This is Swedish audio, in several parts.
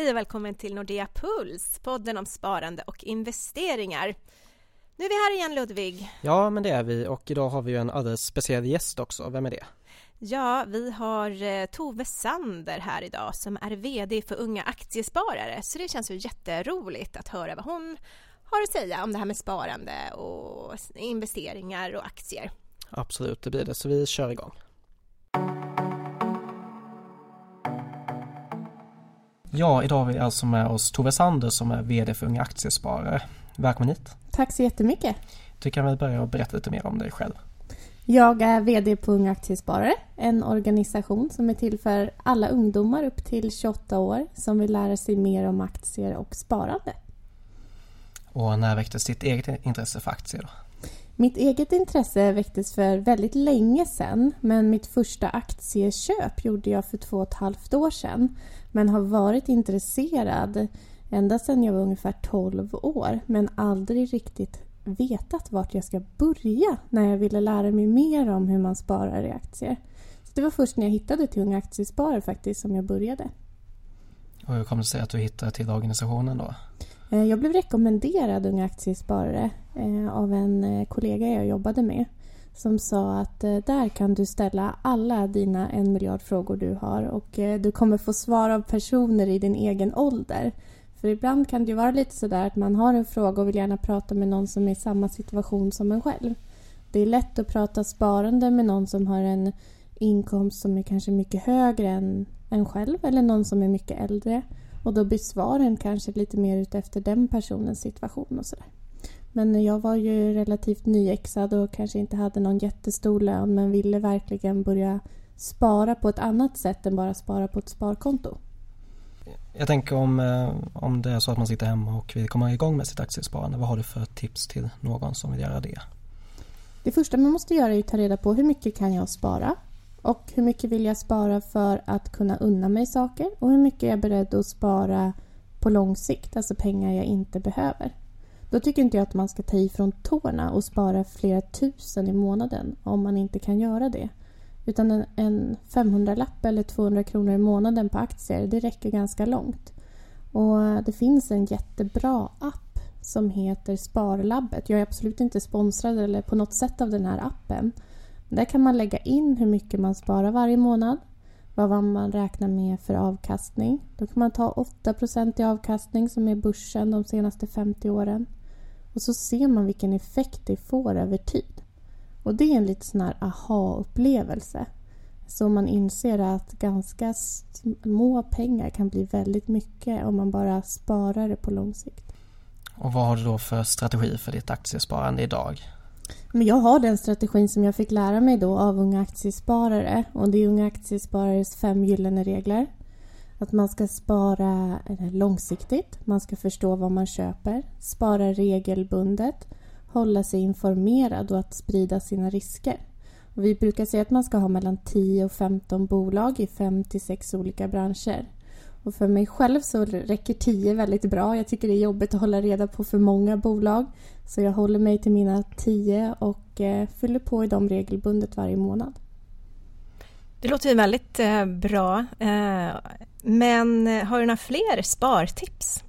Hej och välkommen till Nordea Puls, podden om sparande och investeringar. Nu är vi här igen Ludvig. Ja, men det är vi och idag har vi ju en alldeles speciell gäst också. Vem är det? Ja, vi har eh, Tove Sander här idag som är VD för Unga Aktiesparare. Så det känns ju jätteroligt att höra vad hon har att säga om det här med sparande och investeringar och aktier. Absolut, det blir det. Så vi kör igång. Ja, idag har vi alltså med oss Tove Sander som är VD för Unga Aktiesparare. Välkommen hit! Tack så jättemycket! Du kan väl börja och berätta lite mer om dig själv? Jag är VD på Unga Aktiesparare, en organisation som är till för alla ungdomar upp till 28 år som vill lära sig mer om aktier och sparande. Och när väcktes ditt eget intresse för aktier? Då? Mitt eget intresse väcktes för väldigt länge sedan men mitt första aktieköp gjorde jag för två och ett halvt år sedan men har varit intresserad ända sedan jag var ungefär 12 år men aldrig riktigt vetat vart jag ska börja när jag ville lära mig mer om hur man sparar i aktier. Så det var först när jag hittade till Unga Aktiesparare faktiskt som jag började. Och hur kom det sig att du hittade till organisationen då? Eh, jag blev rekommenderad Unga Aktiesparare eh, av en eh, kollega jag jobbade med som sa att där kan du ställa alla dina en miljard frågor du har och du kommer få svar av personer i din egen ålder. För ibland kan det ju vara lite sådär att man har en fråga och vill gärna prata med någon som är i samma situation som en själv. Det är lätt att prata sparande med någon som har en inkomst som är kanske mycket högre än en själv eller någon som är mycket äldre. Och då blir svaren kanske lite mer utefter den personens situation och sådär. Men jag var ju relativt nyexad och kanske inte hade någon jättestor lön men ville verkligen börja spara på ett annat sätt än bara spara på ett sparkonto. Jag tänker om, eh, om det är så att man sitter hemma och vill komma igång med sitt aktiesparande. Vad har du för tips till någon som vill göra det? Det första man måste göra är att ta reda på hur mycket kan jag spara? Och hur mycket vill jag spara för att kunna unna mig saker? Och hur mycket är jag beredd att spara på lång sikt, alltså pengar jag inte behöver? Då tycker inte jag att man ska ta ifrån tårna och spara flera tusen i månaden om man inte kan göra det. Utan en, en 500-lapp eller 200 kronor i månaden på aktier, det räcker ganska långt. Och det finns en jättebra app som heter Sparlabbet. Jag är absolut inte sponsrad eller på något sätt av den här appen. Där kan man lägga in hur mycket man sparar varje månad, vad man räknar med för avkastning. Då kan man ta 8 i avkastning som är börsen de senaste 50 åren. Och så ser man vilken effekt det får över tid. Och det är en lite sån här aha-upplevelse. Så man inser att ganska små pengar kan bli väldigt mycket om man bara sparar det på lång sikt. Och vad har du då för strategi för ditt aktiesparande idag? Men jag har den strategin som jag fick lära mig då av Unga Aktiesparare och det är Unga Aktiesparares fem gyllene regler. Att man ska spara eh, långsiktigt, man ska förstå vad man köper, spara regelbundet, hålla sig informerad och att sprida sina risker. Och vi brukar säga att man ska ha mellan 10 och 15 bolag i 5 till 6 olika branscher. Och för mig själv så räcker 10 väldigt bra. Jag tycker det är jobbigt att hålla reda på för många bolag. Så jag håller mig till mina 10 och eh, fyller på i dem regelbundet varje månad. Det låter ju väldigt eh, bra. Eh, men har du några fler spartips?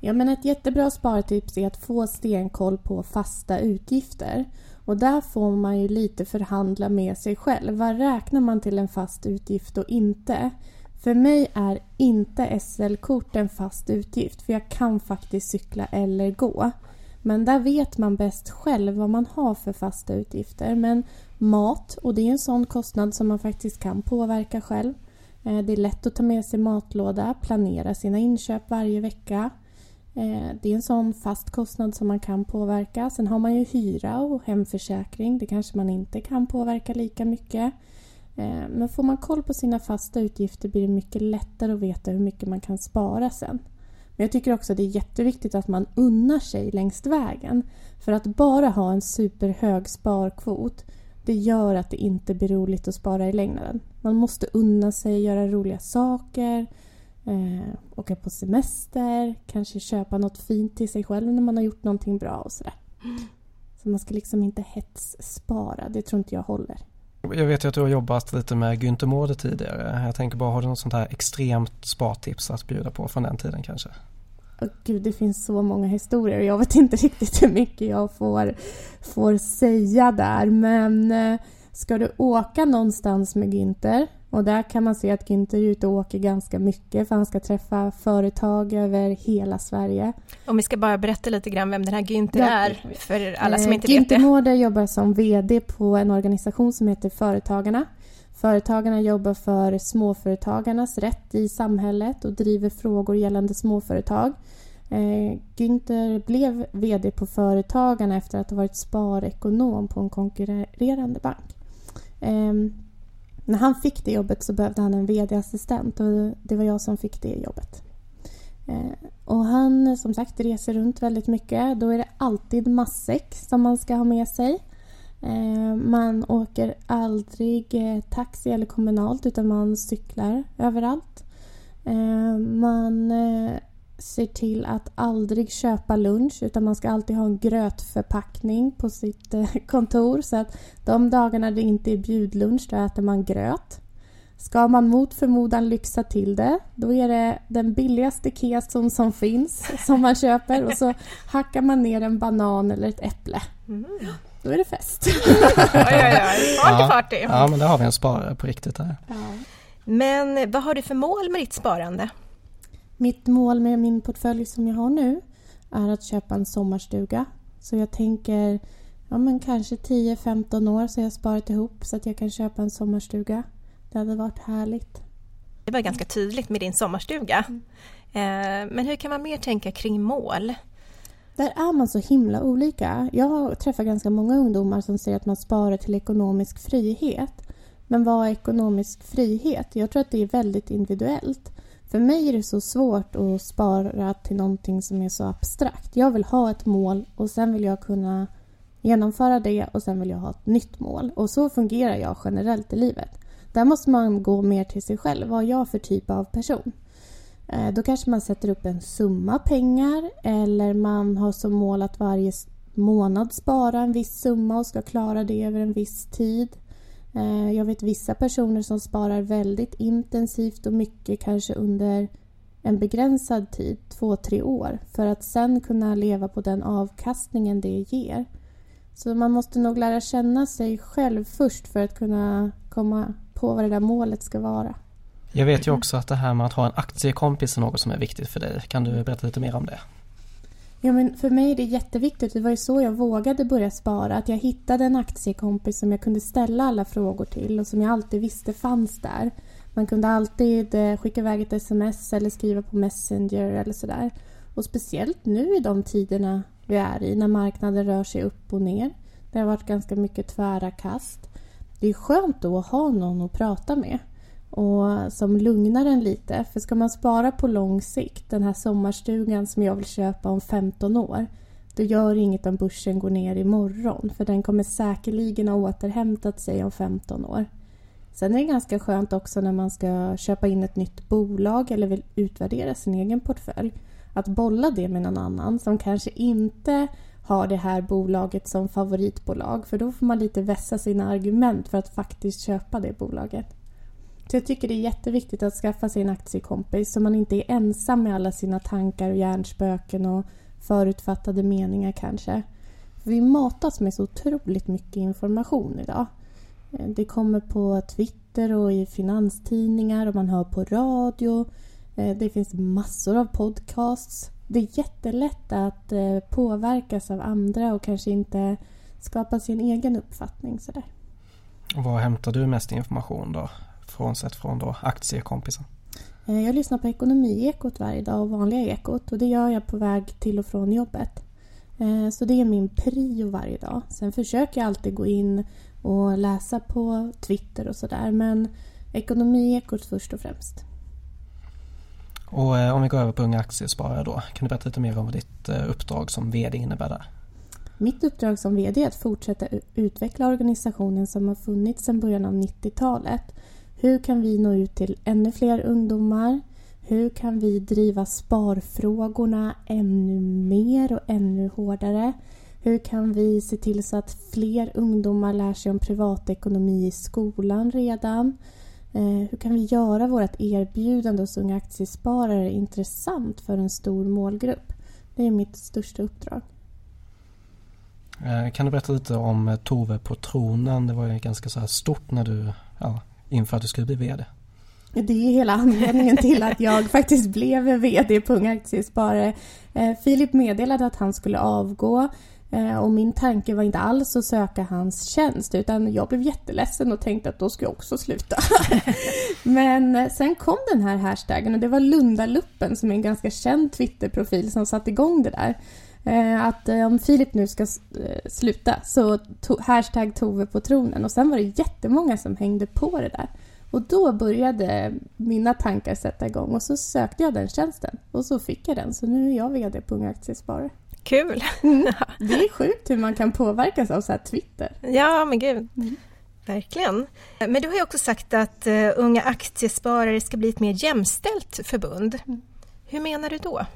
Ja, men ett jättebra spartips är att få stenkoll på fasta utgifter. Och där får man ju lite förhandla med sig själv. Vad räknar man till en fast utgift och inte? För mig är inte SL-kort en fast utgift för jag kan faktiskt cykla eller gå. Men där vet man bäst själv vad man har för fasta utgifter. Men mat, och det är en sån kostnad som man faktiskt kan påverka själv. Eh, det är lätt att ta med sig matlåda, planera sina inköp varje vecka. Eh, det är en sån fast kostnad som man kan påverka. Sen har man ju hyra och hemförsäkring. Det kanske man inte kan påverka lika mycket. Eh, men får man koll på sina fasta utgifter blir det mycket lättare att veta hur mycket man kan spara sen. Men jag tycker också att det är jätteviktigt att man unnar sig längs vägen. För att bara ha en superhög sparkvot det gör att det inte blir roligt att spara i längden. Man måste unna sig göra roliga saker, eh, åka på semester, kanske köpa något fint till sig själv när man har gjort någonting bra och sådär. Så man ska liksom inte hetsspara, det tror inte jag håller. Jag vet ju att du har jobbat lite med Günther Mårder tidigare. Jag tänker bara, har du något sånt här extremt spartips att bjuda på från den tiden kanske? Oh, Gud, det finns så många historier och jag vet inte riktigt hur mycket jag får, får säga där. Men eh, ska du åka någonstans med Günther och där kan man se att Günther är ute och åker ganska mycket för han ska träffa företag över hela Sverige. Om vi ska bara berätta lite grann vem den här Günther ja. är för alla som inte Günther vet det. Günther Mårder jobbar som VD på en organisation som heter Företagarna. Företagarna jobbar för småföretagarnas rätt i samhället och driver frågor gällande småföretag. Eh, Günther blev VD på Företagarna efter att ha varit sparekonom på en konkurrerande bank. När han fick det jobbet så behövde han en VD-assistent och det var jag som fick det jobbet. Eh, och han som sagt reser runt väldigt mycket. Då är det alltid matsäck som man ska ha med sig. Eh, man åker aldrig eh, taxi eller kommunalt utan man cyklar överallt. Eh, man eh, ser till att aldrig köpa lunch utan man ska alltid ha en grötförpackning på sitt kontor så att de dagarna det inte är bjudlunch då äter man gröt. Ska man mot förmodan lyxa till det, då är det den billigaste keson som finns som man köper och så hackar man ner en banan eller ett äpple. Mm. Då är det fest. oj, oj, oj. Party, party. Ja, ja, men där har vi en sparare på riktigt här. Ja. Men vad har du för mål med ditt sparande? Mitt mål med min portfölj som jag har nu är att köpa en sommarstuga. Så jag tänker ja, men kanske 10-15 år så jag har sparat ihop så att jag kan köpa en sommarstuga. Det hade varit härligt. Det var ganska tydligt med din sommarstuga. Mm. Eh, men hur kan man mer tänka kring mål? Där är man så himla olika. Jag har träffat ganska många ungdomar som säger att man sparar till ekonomisk frihet. Men vad är ekonomisk frihet? Jag tror att det är väldigt individuellt. För mig är det så svårt att spara till någonting som är så abstrakt. Jag vill ha ett mål och sen vill jag kunna genomföra det och sen vill jag ha ett nytt mål. Och så fungerar jag generellt i livet. Där måste man gå mer till sig själv. Vad är jag för typ av person? Eh, då kanske man sätter upp en summa pengar eller man har som mål att varje månad spara en viss summa och ska klara det över en viss tid. Eh, jag vet vissa personer som sparar väldigt intensivt och mycket kanske under en begränsad tid, två, tre år, för att sen kunna leva på den avkastningen det ger. Så man måste nog lära känna sig själv först för att kunna komma på vad det där målet ska vara. Jag vet ju också att det här med att ha en aktiekompis är något som är viktigt för dig. Kan du berätta lite mer om det? Ja, men för mig är det jätteviktigt. Det var ju så jag vågade börja spara. Att jag hittade en aktiekompis som jag kunde ställa alla frågor till och som jag alltid visste fanns där. Man kunde alltid eh, skicka iväg ett sms eller skriva på Messenger eller sådär. Och speciellt nu i de tiderna vi är i när marknaden rör sig upp och ner. Det har varit ganska mycket tvära kast. Det är skönt då att ha någon att prata med och som lugnar en lite. För ska man spara på lång sikt, den här sommarstugan som jag vill köpa om 15 år, då gör det inget om börsen går ner imorgon för den kommer säkerligen ha återhämtat sig om 15 år. Sen är det ganska skönt också när man ska köpa in ett nytt bolag eller vill utvärdera sin egen portfölj. Att bolla det med någon annan som kanske inte har det här bolaget som favoritbolag för då får man lite vässa sina argument för att faktiskt köpa det bolaget. Så jag tycker det är jätteviktigt att skaffa sig en aktiekompis så man inte är ensam med alla sina tankar och hjärnspöken och förutfattade meningar kanske. För vi matas med så otroligt mycket information idag. Eh, det kommer på Twitter och i finanstidningar och man hör på radio. Eh, det finns massor av podcasts. Det är jättelätt att eh, påverkas av andra och kanske inte skapa sin egen uppfattning. Sådär. Var hämtar du mest information då? Frånsett från då aktiekompisen? Eh, jag lyssnar på Ekonomiekot varje dag och vanliga Ekot och det gör jag på väg till och från jobbet. Eh, så det är min prio varje dag. Sen försöker jag alltid gå in och läsa på Twitter och sådär men Ekonomiekot först och främst. Och eh, om vi går över på Unga Aktiesparare då. Kan du berätta lite mer om vad ditt uppdrag som VD innebär där? Mitt uppdrag som VD är att fortsätta utveckla organisationen som har funnits sedan början av 90-talet hur kan vi nå ut till ännu fler ungdomar? Hur kan vi driva sparfrågorna ännu mer och ännu hårdare? Hur kan vi se till så att fler ungdomar lär sig om privatekonomi i skolan redan? Eh, hur kan vi göra vårt erbjudande hos unga aktiesparare intressant för en stor målgrupp? Det är mitt största uppdrag. Eh, kan du berätta lite om eh, Tove på tronen? Det var ju ganska så här stort när du, ja, inför att du skulle bli VD. Det är hela anledningen till att jag faktiskt blev VD på Unga Aktiesparare. Eh, Filip meddelade att han skulle avgå eh, och min tanke var inte alls att söka hans tjänst utan jag blev jätteledsen och tänkte att då ska jag också sluta. Men eh, sen kom den här hashtaggen och det var Lundaluppen som är en ganska känd Twitterprofil som satte igång det där. Att om Filip nu ska sluta så hashtag Tove på tronen och sen var det jättemånga som hängde på det där. Och då började mina tankar sätta igång och så sökte jag den tjänsten och så fick jag den. Så nu är jag VD på Unga Aktiesparare. Kul! Mm. Det är sjukt hur man kan påverkas av så här Twitter. Ja, men gud. Mm. Verkligen. Men du har ju också sagt att Unga Aktiesparare ska bli ett mer jämställt förbund. Mm. Hur menar du då?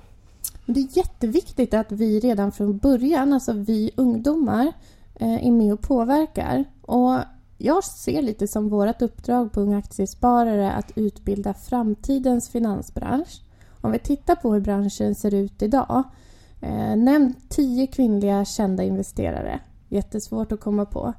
Det är jätteviktigt att vi redan från början, alltså vi ungdomar, eh, är med och påverkar. Och jag ser lite som vårt uppdrag på Unga Aktiesparare att utbilda framtidens finansbransch. Om vi tittar på hur branschen ser ut idag. Eh, nämn tio kvinnliga kända investerare. Jättesvårt att komma på.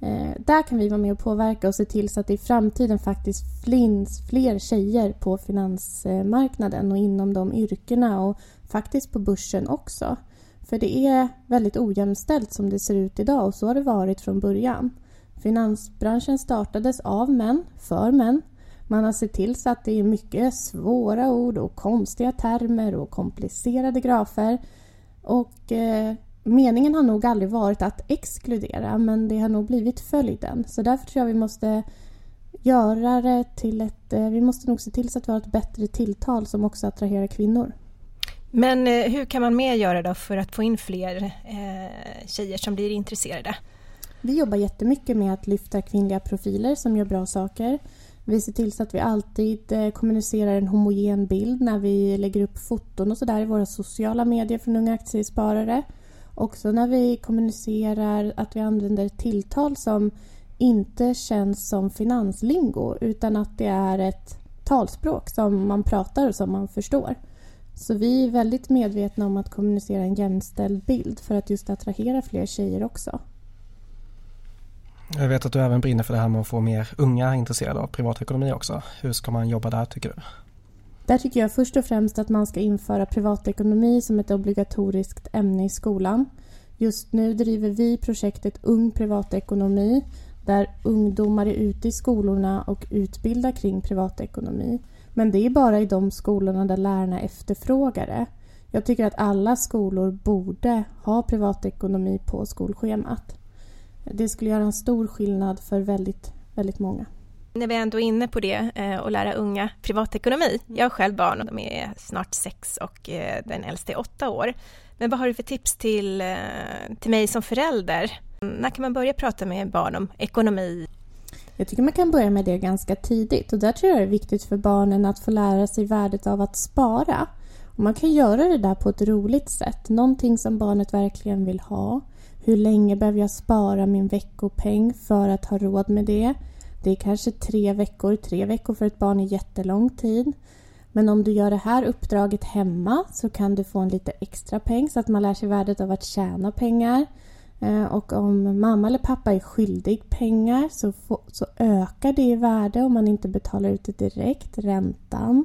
Eh, där kan vi vara med och påverka och se till så att det i framtiden faktiskt finns fler tjejer på finansmarknaden och inom de yrkena och faktiskt på börsen också. För det är väldigt ojämställt som det ser ut idag och så har det varit från början. Finansbranschen startades av män, för män. Man har sett till så att det är mycket svåra ord och konstiga termer och komplicerade grafer. Och eh, meningen har nog aldrig varit att exkludera men det har nog blivit följden. Så därför tror jag vi måste göra det till ett... Eh, vi måste nog se till så att vi har ett bättre tilltal som också attraherar kvinnor. Men eh, hur kan man mer göra då för att få in fler eh, tjejer som blir intresserade? Vi jobbar jättemycket med att lyfta kvinnliga profiler som gör bra saker. Vi ser till så att vi alltid eh, kommunicerar en homogen bild när vi lägger upp foton och sådär i våra sociala medier från Unga Aktiesparare. Också när vi kommunicerar att vi använder tilltal som inte känns som finanslingo utan att det är ett talspråk som man pratar och som man förstår. Så vi är väldigt medvetna om att kommunicera en jämställd bild för att just attrahera fler tjejer också. Jag vet att du även brinner för det här med att få mer unga intresserade av privatekonomi också. Hur ska man jobba där tycker du? Där tycker jag först och främst att man ska införa privatekonomi som ett obligatoriskt ämne i skolan. Just nu driver vi projektet Ung privatekonomi där ungdomar är ute i skolorna och utbildar kring privatekonomi. Men det är bara i de skolorna där lärarna efterfrågar det. Jag tycker att alla skolor borde ha privatekonomi på skolschemat. Det skulle göra en stor skillnad för väldigt, väldigt många. När vi ändå är inne på det eh, och lära unga privatekonomi. Jag har själv barn och de är snart sex och eh, den äldsta är åtta år. Men vad har du för tips till, eh, till mig som förälder? När kan man börja prata med barn om ekonomi? Jag tycker man kan börja med det ganska tidigt och där tror jag det är viktigt för barnen att få lära sig värdet av att spara. Och man kan göra det där på ett roligt sätt, någonting som barnet verkligen vill ha. Hur länge behöver jag spara min veckopeng för att ha råd med det? Det är kanske tre veckor. Tre veckor för ett barn är jättelång tid. Men om du gör det här uppdraget hemma så kan du få en lite extra peng så att man lär sig värdet av att tjäna pengar. Eh, och om mamma eller pappa är skyldig pengar så, få, så ökar det i värde om man inte betalar ut det direkt, räntan.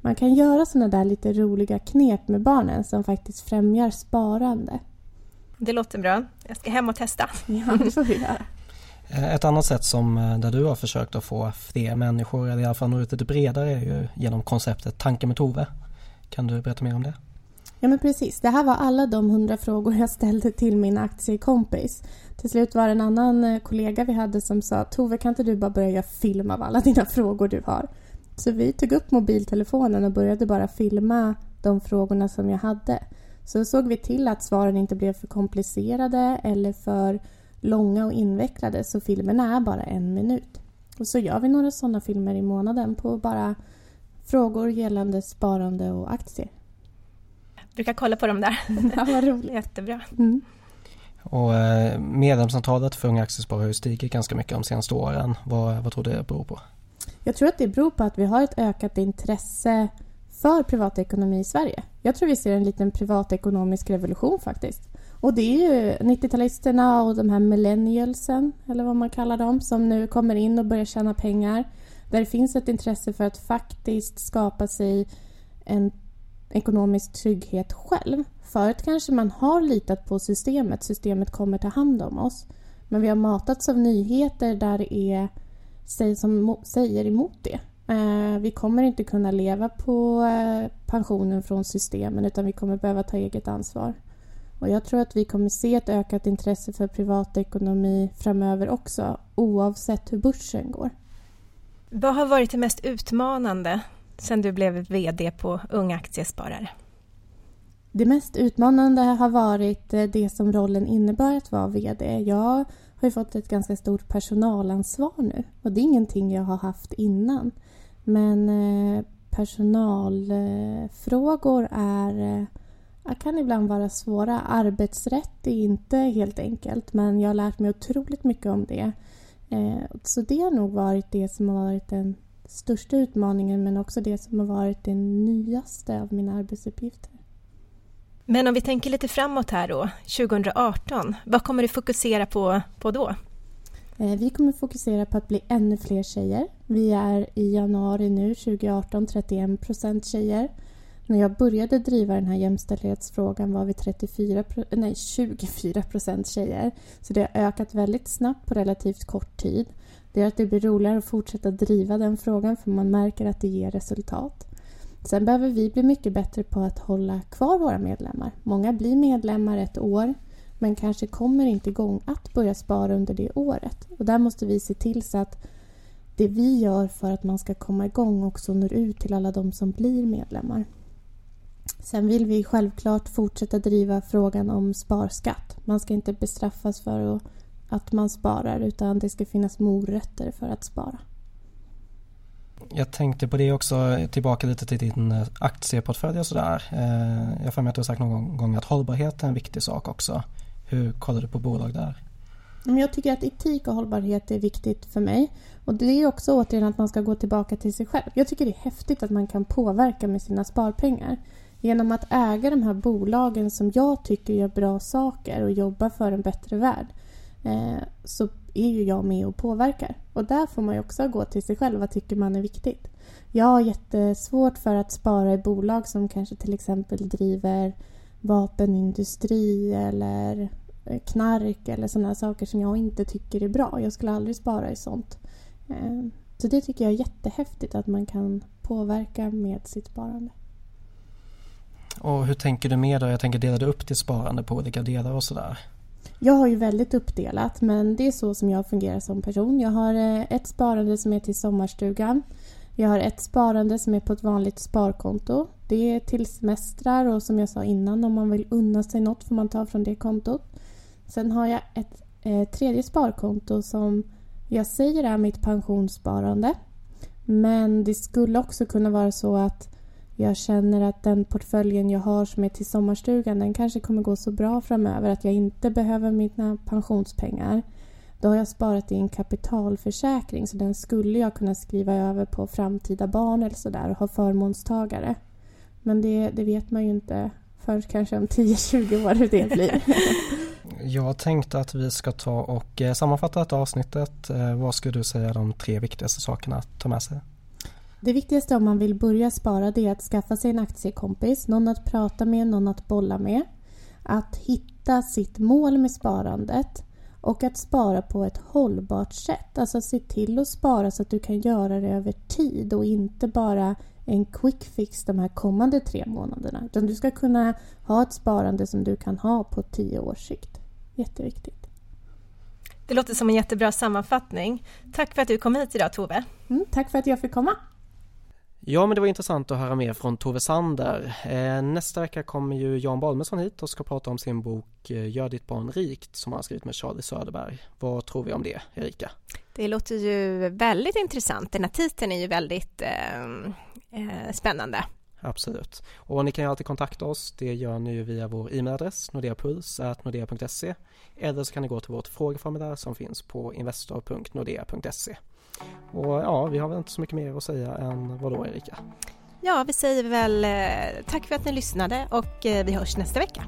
Man kan göra såna där lite roliga knep med barnen som faktiskt främjar sparande. Det låter bra. Jag ska hem och testa. Ja, det får vi göra. Eh, ett annat sätt som eh, där du har försökt att få fler människor, eller i alla fall nå ut lite bredare, är ju genom konceptet Tanke med Tove. Kan du berätta mer om det? Ja men precis. Det här var alla de hundra frågor jag ställde till min aktiekompis. Till slut var det en annan eh, kollega vi hade som sa Tove kan inte du bara börja göra film av alla dina frågor du har? Så vi tog upp mobiltelefonen och började bara filma de frågorna som jag hade. Så såg vi till att svaren inte blev för komplicerade eller för långa och invecklade så filmerna är bara en minut. Och så gör vi några sådana filmer i månaden på bara frågor gällande sparande och aktier. Jag brukar kolla på dem där. Ja, vad roligt. Jättebra. Mm. Och eh, medlemsantalet för unga aktiesparare har ju stigit ganska mycket de senaste åren. Vad, vad tror du det beror på? Jag tror att det beror på att vi har ett ökat intresse för privatekonomi i Sverige. Jag tror vi ser en liten privatekonomisk revolution faktiskt. Och det är ju 90-talisterna och de här millennialsen, eller vad man kallar dem, som nu kommer in och börjar tjäna pengar. Där det finns ett intresse för att faktiskt skapa sig en ekonomisk trygghet själv. Förut kanske man har litat på systemet, systemet kommer ta hand om oss. Men vi har matats av nyheter där det är sig som säger emot det. Eh, vi kommer inte kunna leva på eh, pensionen från systemen utan vi kommer behöva ta eget ansvar. Och jag tror att vi kommer se ett ökat intresse för privatekonomi framöver också oavsett hur börsen går. Vad har varit det mest utmanande sen du blev VD på Unga Aktiesparare? Det mest utmanande har varit eh, det som rollen innebär att vara VD. Jag har ju fått ett ganska stort personalansvar nu och det är ingenting jag har haft innan. Men eh, personalfrågor är, eh, kan ibland vara svåra. Arbetsrätt är inte helt enkelt men jag har lärt mig otroligt mycket om det. Så det har nog varit det som har varit den största utmaningen men också det som har varit det nyaste av mina arbetsuppgifter. Men om vi tänker lite framåt här då, 2018, vad kommer du fokusera på, på då? Eh, vi kommer fokusera på att bli ännu fler tjejer. Vi är i januari nu, 2018, 31 procent tjejer. När jag började driva den här jämställdhetsfrågan var vi 34, nej, 24 procent tjejer. Så det har ökat väldigt snabbt på relativt kort tid. Det gör att det blir roligare att fortsätta driva den frågan för man märker att det ger resultat. Sen behöver vi bli mycket bättre på att hålla kvar våra medlemmar. Många blir medlemmar ett år men kanske kommer inte igång att börja spara under det året. Och där måste vi se till så att det vi gör för att man ska komma igång också når ut till alla de som blir medlemmar. Sen vill vi självklart fortsätta driva frågan om sparskatt. Man ska inte bestraffas för att man sparar utan det ska finnas morötter för att spara. Jag tänkte på det också, tillbaka lite till din eh, aktieportfölj och sådär. Eh, jag får med att du har sagt någon gång att hållbarhet är en viktig sak också. Hur kollar du på bolag där? Jag tycker att etik och hållbarhet är viktigt för mig. Och det är också återigen att man ska gå tillbaka till sig själv. Jag tycker det är häftigt att man kan påverka med sina sparpengar. Genom att äga de här bolagen som jag tycker gör bra saker och jobbar för en bättre värld eh, så är ju jag med och påverkar. Och där får man ju också gå till sig själv. Vad tycker man är viktigt? Jag har jättesvårt för att spara i bolag som kanske till exempel driver vapenindustri eller eh, knark eller sådana saker som jag inte tycker är bra. Jag skulle aldrig spara i sånt. Eh, så det tycker jag är jättehäftigt att man kan påverka med sitt sparande. Och hur tänker du mer då? Jag tänker delar du upp ditt sparande på olika delar och sådär? Jag har ju väldigt uppdelat men det är så som jag fungerar som person. Jag har eh, ett sparande som är till sommarstugan. Jag har ett sparande som är på ett vanligt sparkonto. Det är till semestrar och som jag sa innan om man vill unna sig något får man ta från det kontot. Sen har jag ett eh, tredje sparkonto som jag säger är mitt pensionssparande. Men det skulle också kunna vara så att jag känner att den portföljen jag har som är till sommarstugan den kanske kommer gå så bra framöver att jag inte behöver mina pensionspengar. Då har jag sparat i en kapitalförsäkring så den skulle jag kunna skriva över på framtida barn eller sådär och ha förmånstagare. Men det, det vet man ju inte förrän kanske om 10-20 år hur det blir. Jag tänkte att vi ska ta och eh, sammanfatta detta avsnittet. Eh, vad skulle du säga är de tre viktigaste sakerna att ta med sig? Det viktigaste om man vill börja spara det är att skaffa sig en aktiekompis, någon att prata med, någon att bolla med. Att hitta sitt mål med sparandet och att spara på ett hållbart sätt. Alltså se till att spara så att du kan göra det över tid och inte bara en quick fix de här kommande tre månaderna. Utan du ska kunna ha ett sparande som du kan ha på tio års sikt. Jätteviktigt. Det låter som en jättebra sammanfattning. Tack för att du kom hit idag Tove. Mm, tack för att jag fick komma. Ja men det var intressant att höra mer från Tove Sander. Eh, nästa vecka kommer ju Jan Balmesson hit och ska prata om sin bok eh, Gör ditt barn rikt som han har skrivit med Charlie Söderberg. Vad tror vi om det, Erika? Det låter ju väldigt intressant. Den här titeln är ju väldigt eh, eh spännande. Absolut. Och ni kan ju alltid kontakta oss. Det gör ni ju via vår e-mailadress nordeapuls.nordea.se eller så kan ni gå till vårt frågeformulär som finns på investor.nordea.se. Och ja, vi har väl inte så mycket mer att säga än vad då Erika? Ja, vi säger väl eh, tack för att ni lyssnade och eh, vi hörs nästa vecka.